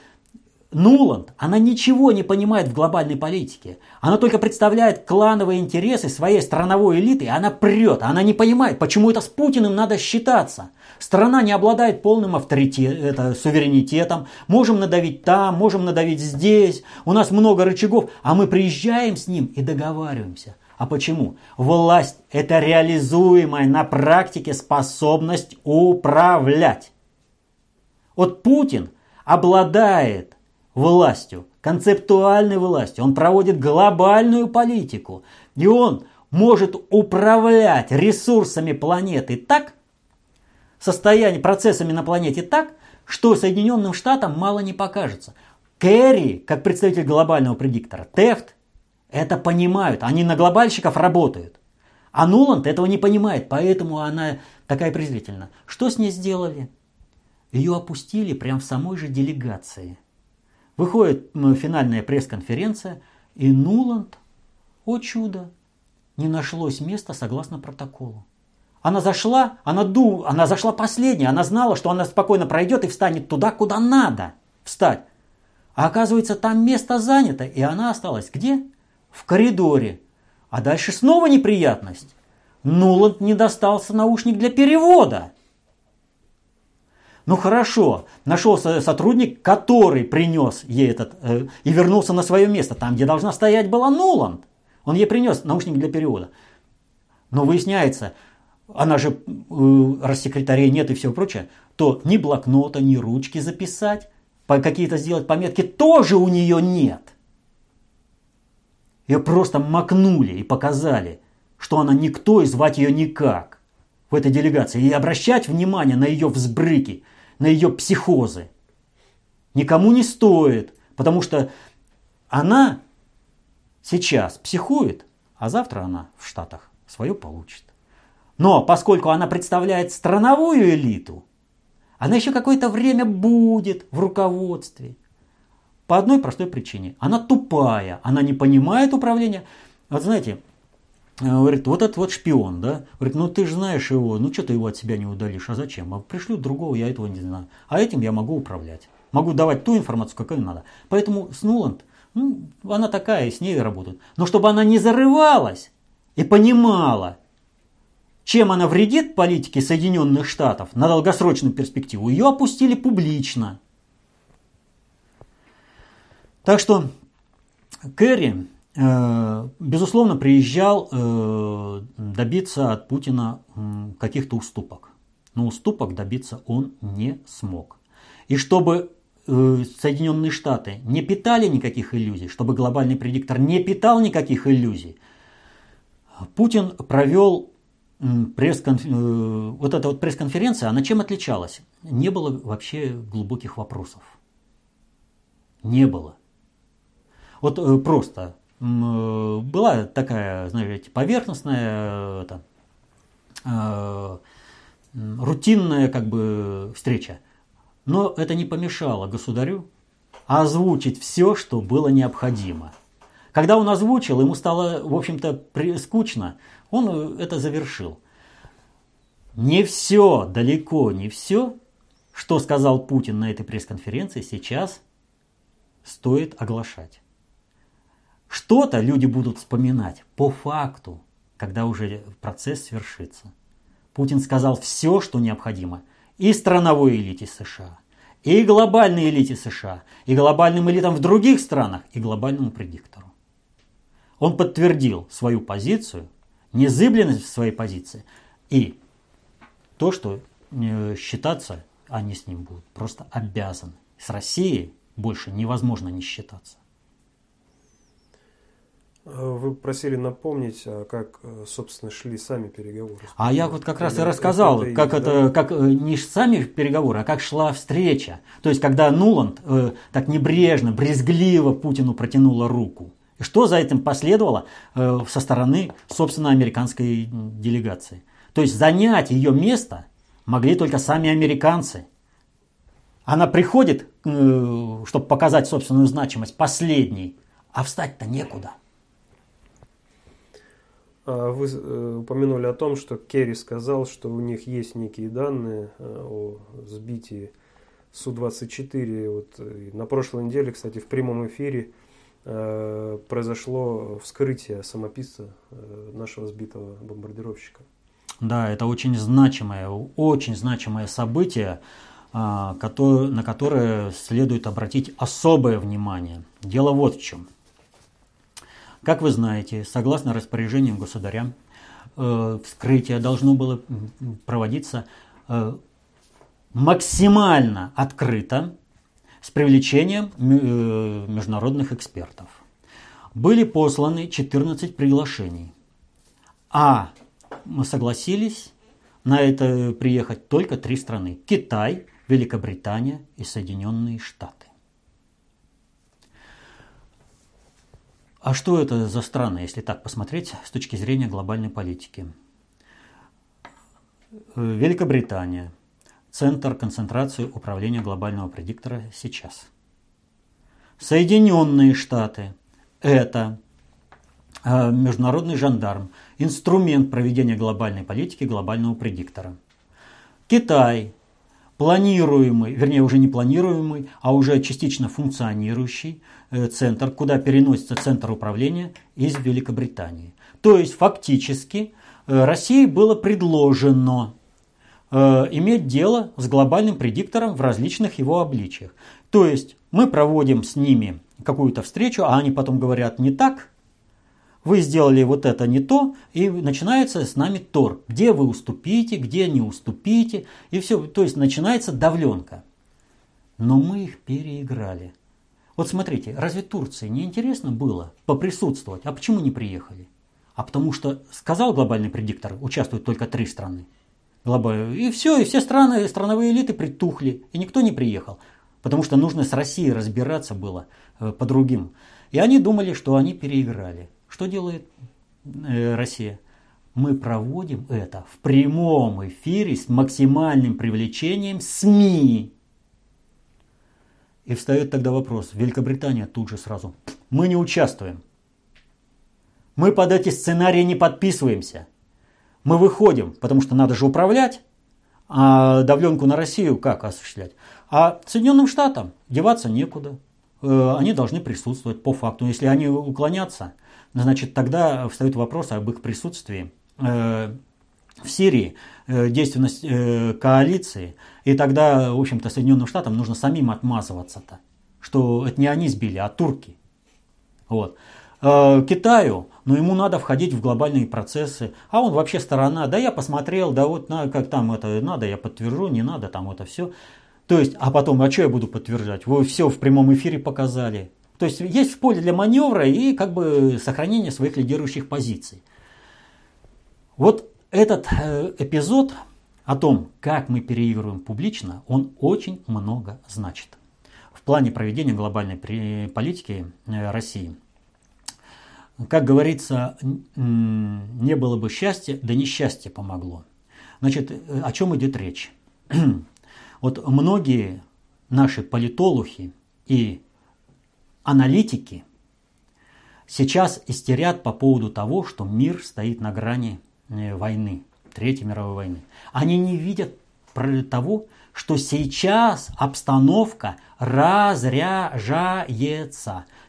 Нуланд, она ничего не понимает в глобальной политике. Она только представляет клановые интересы своей страновой элиты, и она прет. Она не понимает, почему это с Путиным надо считаться. Страна не обладает полным авторитетом, суверенитетом. Можем надавить там, можем надавить здесь. У нас много рычагов, а мы приезжаем с ним и договариваемся. А почему? Власть – это реализуемая на практике способность управлять. Вот Путин обладает властью, концептуальной властью. Он проводит глобальную политику. И он может управлять ресурсами планеты так, состояние, процессами на планете так, что Соединенным Штатам мало не покажется. Керри, как представитель глобального предиктора, Тефт, это понимают. Они на глобальщиков работают. А Нуланд этого не понимает, поэтому она такая презрительна. Что с ней сделали? Ее опустили прямо в самой же делегации – Выходит финальная пресс-конференция, и Нуланд, о чудо, не нашлось места согласно протоколу. Она зашла, она, ду, она зашла последняя, она знала, что она спокойно пройдет и встанет туда, куда надо встать. А оказывается, там место занято, и она осталась где? В коридоре. А дальше снова неприятность. Нуланд не достался наушник для перевода. Ну хорошо, нашелся сотрудник, который принес ей этот э, и вернулся на свое место, там, где должна стоять была Нуланд. Он ей принес наушник для перевода. Но выясняется, она же, э, раз нет и все прочее, то ни блокнота, ни ручки записать, какие-то сделать пометки тоже у нее нет. Ее просто макнули и показали, что она никто и звать ее никак в этой делегации. И обращать внимание на ее взбрыки – на ее психозы. Никому не стоит, потому что она сейчас психует, а завтра она в Штатах свое получит. Но поскольку она представляет страновую элиту, она еще какое-то время будет в руководстве. По одной простой причине. Она тупая, она не понимает управления. Вот знаете, говорит, вот этот вот шпион, да? Говорит, ну ты же знаешь его, ну что ты его от себя не удалишь, а зачем? А пришлю другого, я этого не знаю. А этим я могу управлять. Могу давать ту информацию, какую надо. Поэтому с Нуланд, ну, она такая, с ней работают. Но чтобы она не зарывалась и понимала, чем она вредит политике Соединенных Штатов на долгосрочную перспективу, ее опустили публично. Так что Кэрри Э, безусловно, приезжал э, добиться от Путина каких-то уступок. Но уступок добиться он не смог. И чтобы э, Соединенные Штаты не питали никаких иллюзий, чтобы глобальный предиктор не питал никаких иллюзий, Путин провел пресс вот эта вот пресс-конференция, она чем отличалась? Не было вообще глубоких вопросов. Не было. Вот просто Э, была такая, знаете, поверхностная, это, э, рутинная как бы встреча. Но это не помешало государю озвучить все, что было необходимо. Когда он озвучил, ему стало, в общем-то, скучно, он это завершил. Не все, далеко не все, что сказал Путин на этой пресс-конференции, сейчас стоит оглашать. Что-то люди будут вспоминать по факту, когда уже процесс свершится. Путин сказал все, что необходимо и страновой элите США, и глобальной элите США, и глобальным элитам в других странах, и глобальному предиктору. Он подтвердил свою позицию, незыблемость в своей позиции и то, что э, считаться они с ним будут просто обязаны. С Россией больше невозможно не считаться. Вы просили напомнить, а как, э, собственно, шли сами переговоры. А я вот как раз и рассказал, это, как это, да? как э, не сами переговоры, а как шла встреча. То есть, когда Нуланд э, так небрежно, брезгливо Путину протянула руку. И что за этим последовало э, со стороны, собственно, американской делегации. То есть, занять ее место могли только сами американцы. Она приходит, э, чтобы показать собственную значимость, последней, а встать-то некуда. А вы э, упомянули о том, что Керри сказал, что у них есть некие данные э, о сбитии Су-24. Вот на прошлой неделе, кстати, в прямом эфире произошло вскрытие самописца нашего сбитого бомбардировщика. Да, это очень значимое, очень значимое событие, а, на которое следует обратить особое внимание. Дело вот в чем. Как вы знаете, согласно распоряжениям государя, э, вскрытие должно было проводиться э, максимально открыто с привлечением э, международных экспертов. Были посланы 14 приглашений, а мы согласились на это приехать только три страны. Китай, Великобритания и Соединенные Штаты. А что это за страны, если так посмотреть с точки зрения глобальной политики? Великобритания. Центр концентрации управления глобального предиктора сейчас. Соединенные Штаты. Это Э, международный жандарм, инструмент проведения глобальной политики глобального предиктора. Китай, планируемый, вернее уже не планируемый, а уже частично функционирующий э, центр, куда переносится центр управления из Великобритании. То есть фактически э, России было предложено иметь дело с глобальным предиктором в различных его обличиях. То есть мы проводим с ними какую-то встречу, а они потом говорят не так, вы сделали вот это не то, и начинается с нами тор. Где вы уступите, где не уступите, и все. То есть начинается давленка. Но мы их переиграли. Вот смотрите, разве Турции не интересно было поприсутствовать? А почему не приехали? А потому что сказал глобальный предиктор, участвуют только три страны. И все, и все страны, страновые элиты притухли, и никто не приехал. Потому что нужно с Россией разбираться было э, по другим. И они думали, что они переиграли. Что делает э, Россия? Мы проводим это в прямом эфире с максимальным привлечением СМИ. И встает тогда вопрос. Великобритания тут же сразу. Мы не участвуем. Мы под эти сценарии не подписываемся. Мы выходим, потому что надо же управлять. А давленку на Россию как осуществлять? А Соединенным Штатам деваться некуда. Э, они должны присутствовать по факту. Если они уклонятся, значит, тогда встает вопрос об их присутствии э, в Сирии, э, действенность э, коалиции, и тогда, в общем-то, Соединенным Штатам нужно самим отмазываться-то, что это не они сбили, а турки. Вот. Китаю, но ему надо входить в глобальные процессы, а он вообще сторона, да я посмотрел, да вот на, как там это надо, я подтвержу, не надо, там это все. То есть, а потом, а что я буду подтверждать? Вы все в прямом эфире показали. То есть есть поле для маневра и как бы сохранения своих лидирующих позиций. Вот этот э, эпизод о том, как мы переигрываем публично, он очень много значит в плане проведения глобальной политики э, России. Как говорится, не было бы счастья, да несчастье помогло. Значит, э, о чем идет речь? Вот многие наши политологи и аналитики сейчас истерят по поводу того, что мир стоит на грани э, войны, Третьей мировой войны. Они не видят того, что сейчас обстановка разряжается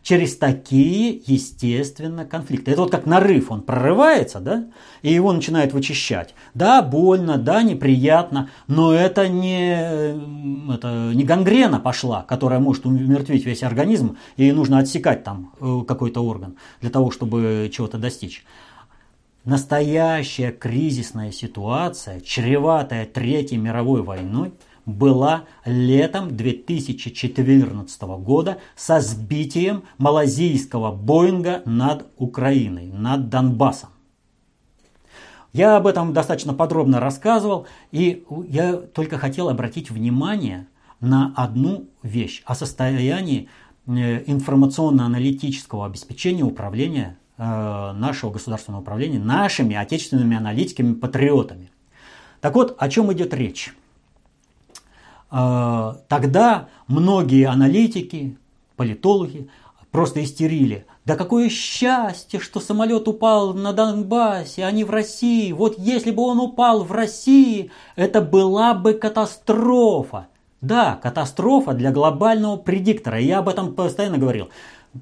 через такие, естественно, конфликты. Это вот как нарыв, он прорывается, да, и его начинает вычищать. Да, больно, да, неприятно, но это не, это не гангрена пошла, которая может умертвить весь организм, и нужно отсекать там э, какой-то орган для того, чтобы чего-то достичь. Настоящая кризисная ситуация, чреватая Третьей мировой войной – была летом 2014 года со сбитием малазийского Боинга над Украиной, над Донбассом. Я об этом достаточно подробно рассказывал, и я только хотел обратить внимание на одну вещь о состоянии э, информационно-аналитического обеспечения управления э, нашего государственного управления нашими отечественными аналитиками-патриотами. Так вот, о чем идет речь? Э, тогда многие аналитики, политологи просто истерили. Да какое счастье, что самолет упал на Донбассе, а не в России. Вот если бы он упал в России, это была бы катастрофа. Да, катастрофа для глобального предиктора. Я об этом постоянно говорил.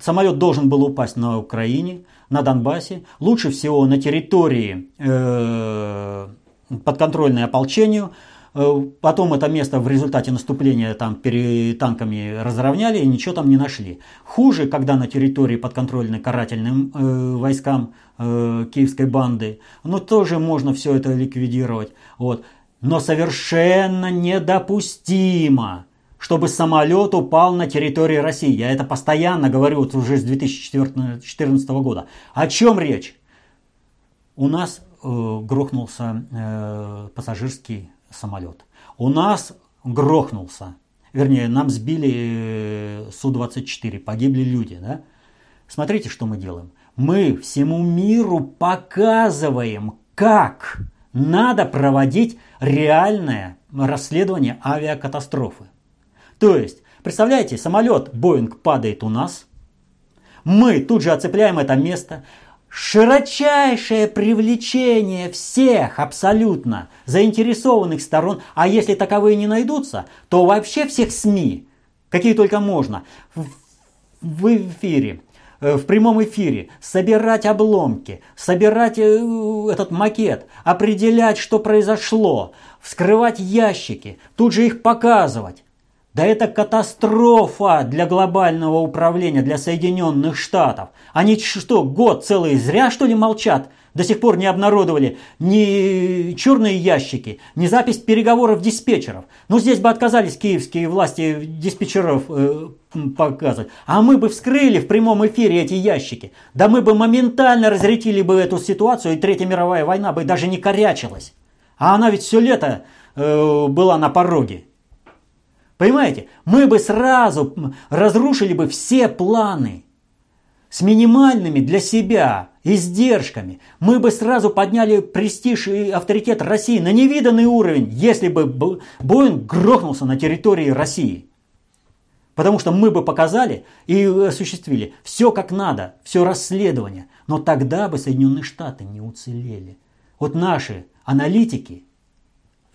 Самолет должен был упасть на Украине, на Донбассе. Лучше всего на территории э, подконтрольной ополчению. Э, потом это место в результате наступления там танками разровняли и ничего там не нашли. Хуже, когда на территории подконтрольной карательным э, войскам э, киевской банды, ну тоже можно все это ликвидировать. Вот. Но совершенно недопустимо, чтобы самолет упал на территории России. Я это постоянно говорю вот уже с 2014 года. О чем речь? У нас э, грохнулся э, пассажирский самолет. У нас грохнулся. Вернее, нам сбили э, Су-24, погибли люди. Да? Смотрите, что мы делаем. Мы всему миру показываем, как надо проводить реальное расследование авиакатастрофы. То есть, представляете, самолет Боинг падает у нас, мы тут же оцепляем это место, широчайшее привлечение всех абсолютно заинтересованных сторон, а если таковые не найдутся, то вообще всех СМИ, какие только можно, в эфире, Э, в прямом эфире, собирать обломки, собирать э, этот макет, определять, что произошло, вскрывать ящики, тут же их показывать. Да это катастрофа для глобального управления, для Соединенных Штатов. Они что, год целый зря что ли молчат? До сих пор не обнародовали ни черные ящики, ни запись переговоров диспетчеров. Ну, здесь бы отказались киевские власти диспетчеров э, показывать. А мы бы вскрыли в прямом эфире эти ящики. Да мы бы моментально разретили бы эту ситуацию, и Третья мировая война бы даже не корячилась. А она ведь все лето э, была на пороге. Понимаете? Мы бы сразу разрушили бы все планы с минимальными для себя издержками. Мы бы сразу подняли престиж и авторитет России на невиданный уровень, если бы Боинг грохнулся на территории России. Потому что мы бы показали и осуществили все как надо, все расследование. Но тогда бы Соединенные Штаты не уцелели. Вот наши аналитики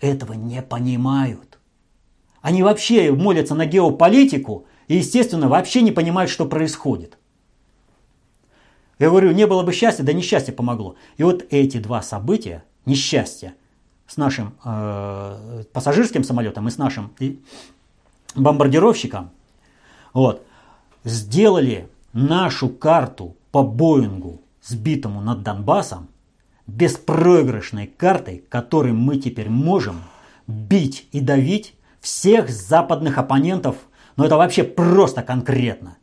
этого не понимают. Они вообще молятся на геополитику и, естественно, вообще не понимают, что происходит. Я говорю, не было бы счастья, да несчастье помогло. И вот эти два события, несчастье с нашим э, пассажирским самолетом и с нашим и бомбардировщиком, вот, сделали нашу карту по Боингу, сбитому над Донбассом, беспроигрышной картой, которой мы теперь можем бить и давить всех западных оппонентов, но это вообще просто конкретно.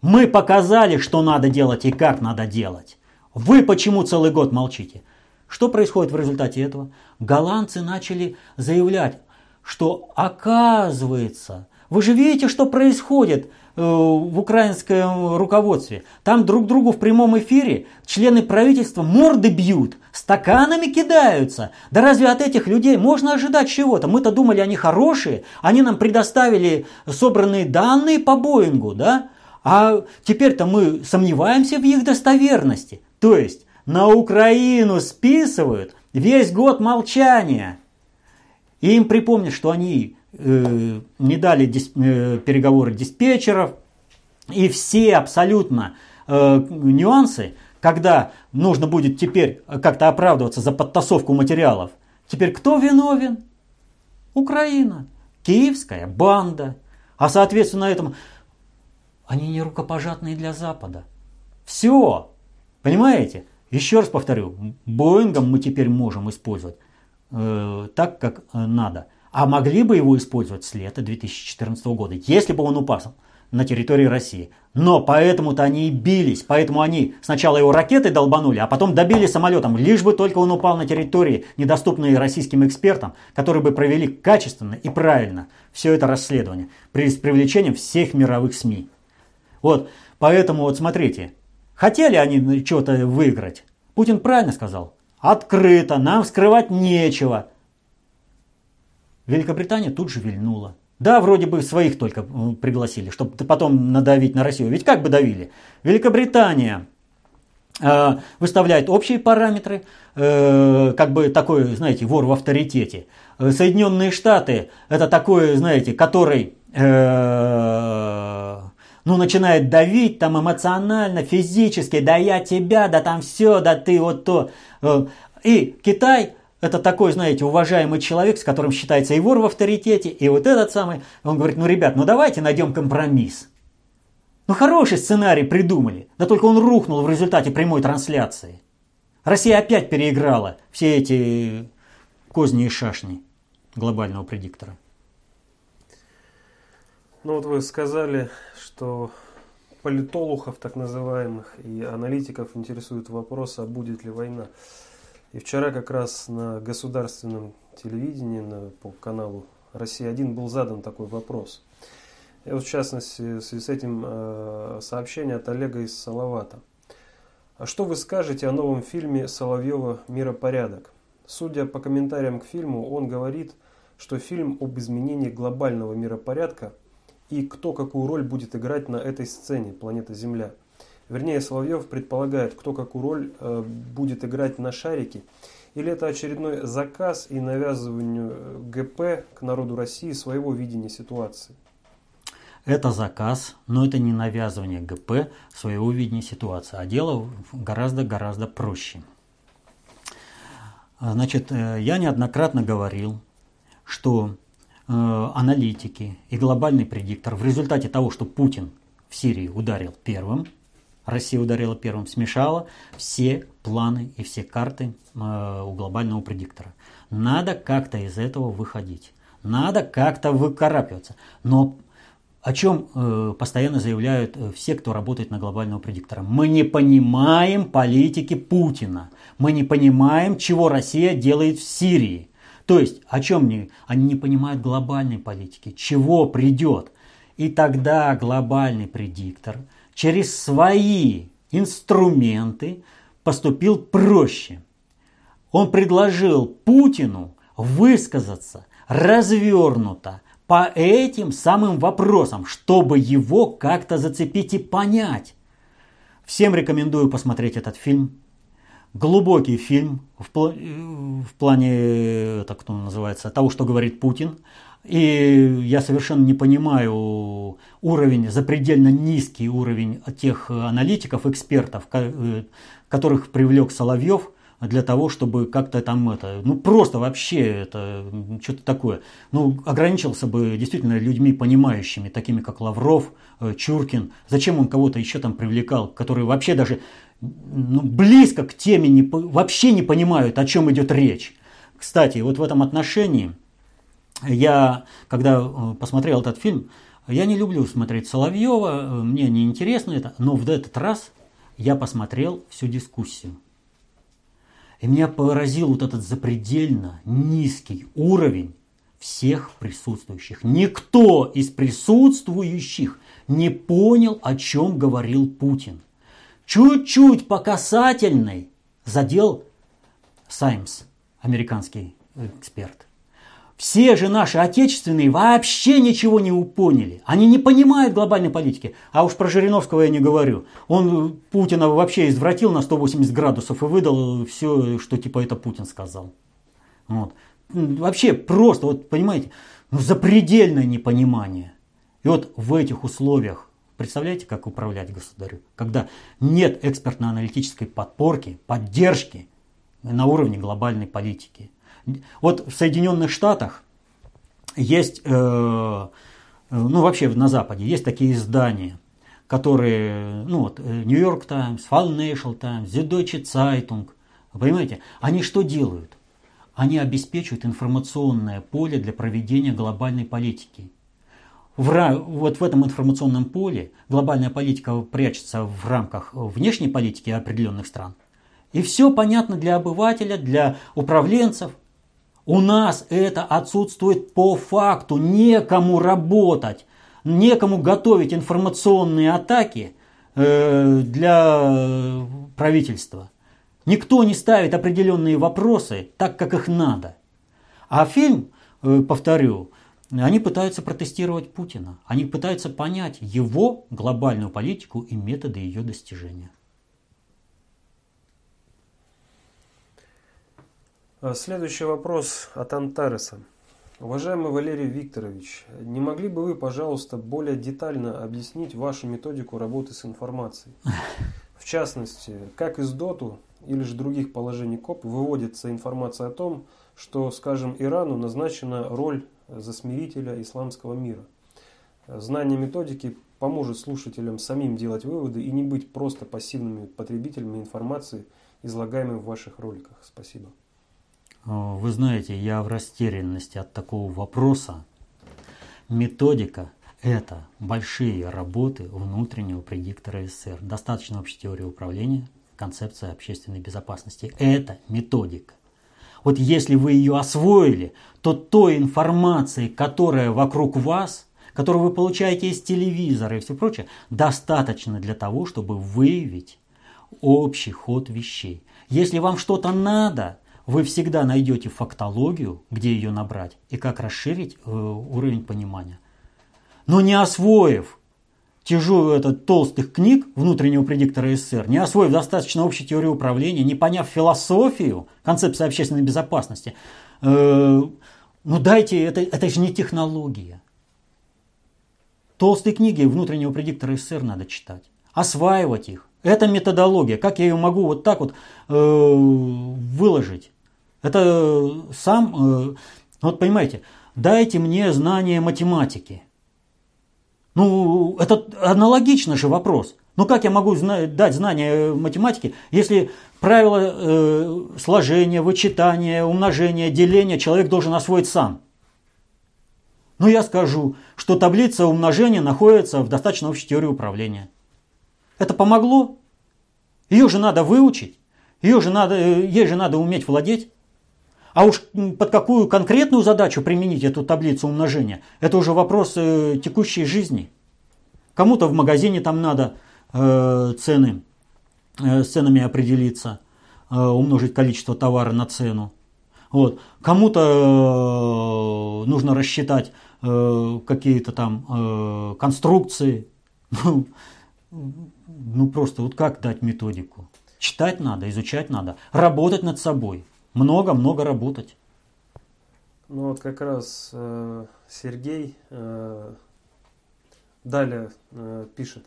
Мы показали, что надо делать и как надо делать. Вы почему целый год молчите? Что происходит в результате этого? Голландцы начали заявлять, что оказывается, вы же видите, что происходит в украинском руководстве. Там друг другу в прямом эфире члены правительства морды бьют, стаканами кидаются. Да разве от этих людей можно ожидать чего-то? Мы-то думали, они хорошие, они нам предоставили собранные данные по Боингу, да? А теперь-то мы сомневаемся в их достоверности. То есть на Украину списывают весь год молчания. И им припомнят, что они э, не дали э, переговоры диспетчеров. И все абсолютно э, нюансы, когда нужно будет теперь как-то оправдываться за подтасовку материалов. Теперь кто виновен? Украина. Киевская банда. А соответственно этому они не рукопожатные для Запада. Все. Понимаете? Еще раз повторю, Боингом мы теперь можем использовать э, так, как э, надо. А могли бы его использовать с лета 2014 года, если бы он упал на территории России. Но поэтому-то они и бились, поэтому они сначала его ракетой долбанули, а потом добили самолетом, лишь бы только он упал на территории, недоступные российским экспертам, которые бы провели качественно и правильно все это расследование, при, с привлечением всех мировых СМИ. Вот, поэтому вот смотрите, хотели они что-то выиграть? Путин правильно сказал. Открыто, нам скрывать нечего. Великобритания тут же вильнула. Да, вроде бы своих только пригласили, чтобы потом надавить на Россию. Ведь как бы давили? Великобритания э, выставляет общие параметры, э, как бы такой, знаете, вор в авторитете. Э, Соединенные Штаты это такой, знаете, который ну, начинает давить там эмоционально, физически, да я тебя, да там все, да ты вот то. И Китай это такой, знаете, уважаемый человек, с которым считается и вор в авторитете, и вот этот самый. Он говорит, ну, ребят, ну давайте найдем компромисс. Ну, хороший сценарий придумали, да только он рухнул в результате прямой трансляции. Россия опять переиграла все эти козни и шашни глобального предиктора. Ну вот вы сказали, что политологов так называемых и аналитиков интересует вопрос, а будет ли война. И вчера как раз на государственном телевидении, на, по каналу «Россия-1» был задан такой вопрос. И вот в частности, в связи с этим э, сообщение от Олега из Салавата. А что вы скажете о новом фильме Соловьева «Миропорядок»? Судя по комментариям к фильму, он говорит, что фильм об изменении глобального миропорядка и кто какую роль будет играть на этой сцене планета Земля – Вернее, Соловьев предполагает, кто какую роль э, будет играть на шарике. Или это очередной заказ и навязыванию э, ГП к народу России своего видения ситуации? Это заказ, но это не навязывание ГП своего видения ситуации, а дело гораздо-гораздо проще. Значит, э, я неоднократно говорил, что аналитики и глобальный предиктор в результате того, что Путин в Сирии ударил первым, Россия ударила первым, смешала все планы и все карты э, у глобального предиктора. Надо как-то из этого выходить. Надо как-то выкарабкиваться. Но о чем э, постоянно заявляют э, все, кто работает на глобального предиктора. Мы не понимаем политики Путина. Мы не понимаем, чего Россия делает в Сирии. То есть, о чем они? Они не понимают глобальной политики, чего придет. И тогда глобальный предиктор – через свои инструменты поступил проще. Он предложил Путину высказаться развернуто по этим самым вопросам, чтобы его как-то зацепить и понять. Всем рекомендую посмотреть этот фильм. Глубокий фильм в, пл- в плане, так кто называется, того, что говорит Путин. И я совершенно не понимаю уровень, запредельно низкий уровень тех аналитиков, экспертов, э, которых привлек Соловьев для того, чтобы как-то там это, ну просто вообще это что-то такое. Ну, ограничился бы действительно людьми понимающими, такими как Лавров, э, Чуркин. Зачем он кого-то еще там привлекал, которые вообще даже ну, близко к теме не, вообще не понимают, о чем идет речь. Кстати, вот в этом отношении – я, когда э, посмотрел этот фильм, я не люблю смотреть Соловьева, э, мне не интересно это, но в этот раз я посмотрел всю дискуссию. И меня поразил вот этот запредельно низкий уровень всех присутствующих. Никто из присутствующих не понял, о чем говорил Путин. Чуть-чуть по касательной задел Саймс, американский эксперт. Все же наши отечественные вообще ничего не поняли. Они не понимают глобальной политики. А уж про Жириновского я не говорю. Он Путина вообще извратил на 180 градусов и выдал все, что типа это Путин сказал. Вот. Вообще просто, вот понимаете, ну запредельное непонимание. И вот в этих условиях, представляете, как управлять государю? Когда нет экспертно-аналитической подпорки, поддержки на уровне глобальной политики. Вот в Соединенных Штатах есть, э, э, ну вообще на Западе, есть такие издания, которые, ну вот, Нью-Йорк Таймс, Financial Times, The Deutsche понимаете, они что делают? Они обеспечивают информационное поле для проведения глобальной политики. В, вот в этом информационном поле глобальная политика прячется в рамках внешней политики определенных стран. И все понятно для обывателя, для управленцев – у нас это отсутствует по факту, некому работать, некому готовить информационные атаки э, для правительства. Никто не ставит определенные вопросы так, как их надо. А фильм, э, повторю, Они пытаются протестировать Путина. Они пытаются понять его глобальную политику и методы ее достижения. Следующий вопрос от Антареса. Уважаемый Валерий Викторович, не могли бы вы, пожалуйста, более детально объяснить вашу методику работы с информацией? В частности, как из ДОТу или же других положений КОП выводится информация о том, что, скажем, Ирану назначена роль засмирителя исламского мира. Знание методики поможет слушателям самим делать выводы и не быть просто пассивными потребителями информации, излагаемой в ваших роликах. Спасибо. Вы знаете, я в растерянности от такого вопроса. Методика – это большие работы внутреннего предиктора СССР. Достаточно общей теории управления, концепция общественной безопасности. Это методика. Вот если вы ее освоили, то той информации, которая вокруг вас, которую вы получаете из телевизора и все прочее, достаточно для того, чтобы выявить общий ход вещей. Если вам что-то надо, вы всегда найдете фактологию, где ее набрать и как расширить э, уровень понимания. Но не освоив тяжелую этот толстых книг внутреннего предиктора СССР, не освоив достаточно общей теории управления, не поняв философию концепции общественной безопасности, э, ну дайте, это, это же не технология. Толстые книги внутреннего предиктора СССР надо читать, осваивать их. Это методология. Как я ее могу вот так вот э, выложить? Это сам, э, вот понимаете, дайте мне знание математики – ну, это аналогично же вопрос. Ну, как я могу дать знания математики, если правила э, сложения, вычитания, умножения, деления человек должен освоить сам? Ну, я скажу, что таблица умножения находится в достаточно общей теории управления. Это помогло? Ее же надо выучить, ее же надо, э, ей же надо уметь владеть. А уж под какую конкретную задачу применить эту таблицу умножения, это уже вопрос э, текущей жизни. Кому-то в магазине там надо э, цены, э, с ценами определиться, э, умножить количество товара на цену. Вот. Кому-то э, нужно рассчитать э, какие-то там э, конструкции. Ну, ну просто вот как дать методику? Читать надо, изучать надо, работать над собой много-много работать. Ну вот как раз э, Сергей э, далее э, пишет,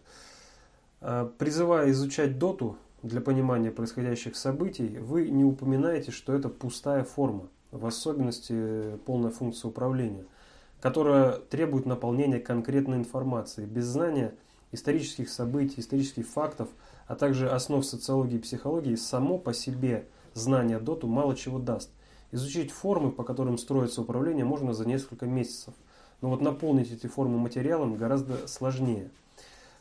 э, призывая изучать доту для понимания происходящих событий, вы не упоминаете, что это пустая форма, в особенности полная функция управления, которая требует наполнения конкретной информации. Без знания исторических событий, исторических фактов, а также основ социологии и психологии само по себе – знание доту мало чего даст. Изучить формы, по которым строится управление, можно за несколько месяцев. Но вот наполнить эти формы материалом гораздо сложнее.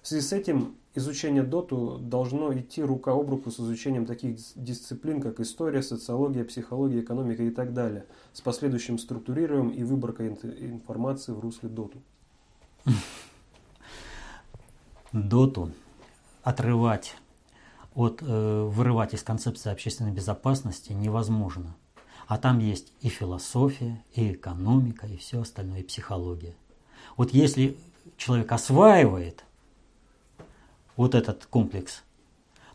В связи с этим изучение доту должно идти рука об руку с изучением таких дисциплин, как история, социология, психология, экономика и так далее, с последующим структурированием и выборкой информации в русле доту. Доту отрывать от, э, вырывать из концепции общественной безопасности невозможно. А там есть и философия, и экономика, и все остальное, и психология. Вот если человек осваивает вот этот комплекс,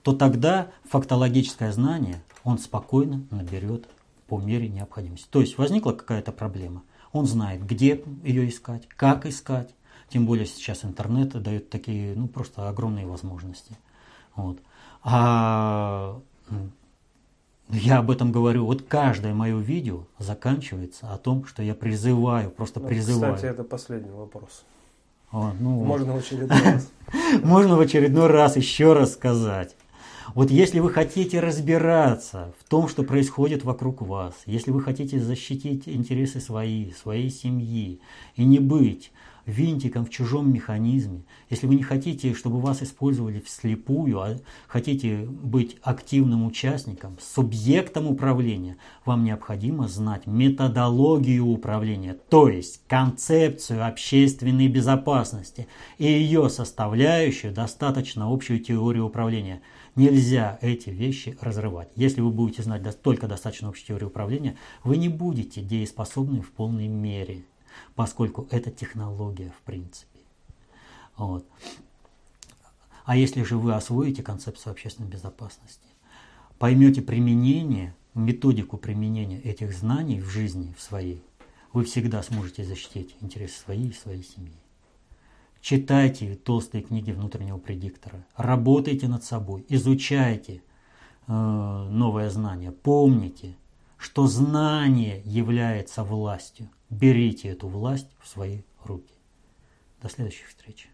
то тогда фактологическое знание он спокойно наберет по мере необходимости. То есть возникла какая-то проблема, он знает, где ее искать, как искать. Тем более сейчас интернет дает такие, ну, просто огромные возможности. Вот. А я об этом говорю. Вот каждое мое видео заканчивается о том, что я призываю, просто ну, призываю. Кстати, это последний вопрос. О, ну, Можно в очередной раз. Можно в очередной раз еще раз сказать. Вот если вы хотите разбираться в том, что происходит вокруг вас, если вы хотите защитить интересы свои, своей семьи и не быть винтиком в чужом механизме, если вы не хотите, чтобы вас использовали вслепую, а хотите быть активным участником, субъектом управления, вам необходимо знать методологию управления, то есть концепцию общественной безопасности и ее составляющую достаточно общую теорию управления. Нельзя эти вещи разрывать. Если вы будете знать только достаточно общую теорию управления, вы не будете дееспособны в полной мере. Поскольку это технология в принципе. Вот. А если же вы освоите концепцию общественной безопасности, поймете применение, методику применения этих знаний в жизни, в своей, вы всегда сможете защитить интересы своей и своей семьи. Читайте толстые книги внутреннего предиктора, работайте над собой, изучайте э, новое знание, помните, что знание является властью. Берите эту власть в свои руки. До следующих встреч.